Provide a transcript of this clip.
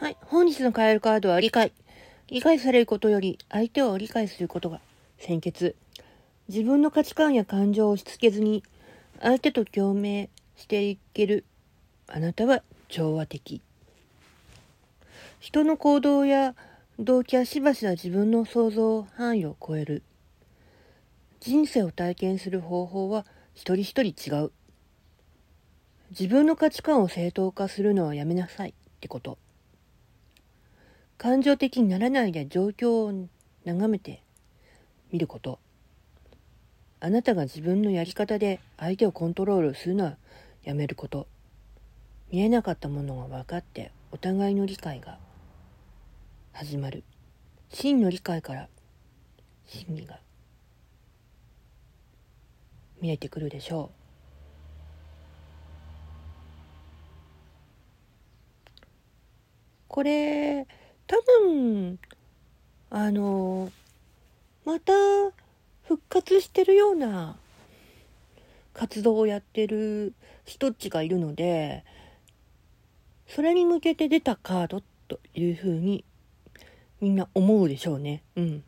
はい。本日のカエルカードは理解。理解されることより相手を理解することが先決。自分の価値観や感情を押し付けずに相手と共鳴していけるあなたは調和的。人の行動や動機はしばしば自分の想像範囲を超える。人生を体験する方法は一人一人違う。自分の価値観を正当化するのはやめなさいってこと。感情的にならないで状況を眺めてみること。あなたが自分のやり方で相手をコントロールするのはやめること。見えなかったものが分かってお互いの理解が始まる。真の理解から真理が見えてくるでしょう。これ多分あのまた復活してるような活動をやってる人っちがいるのでそれに向けて出たカードというふうにみんな思うでしょうねうん。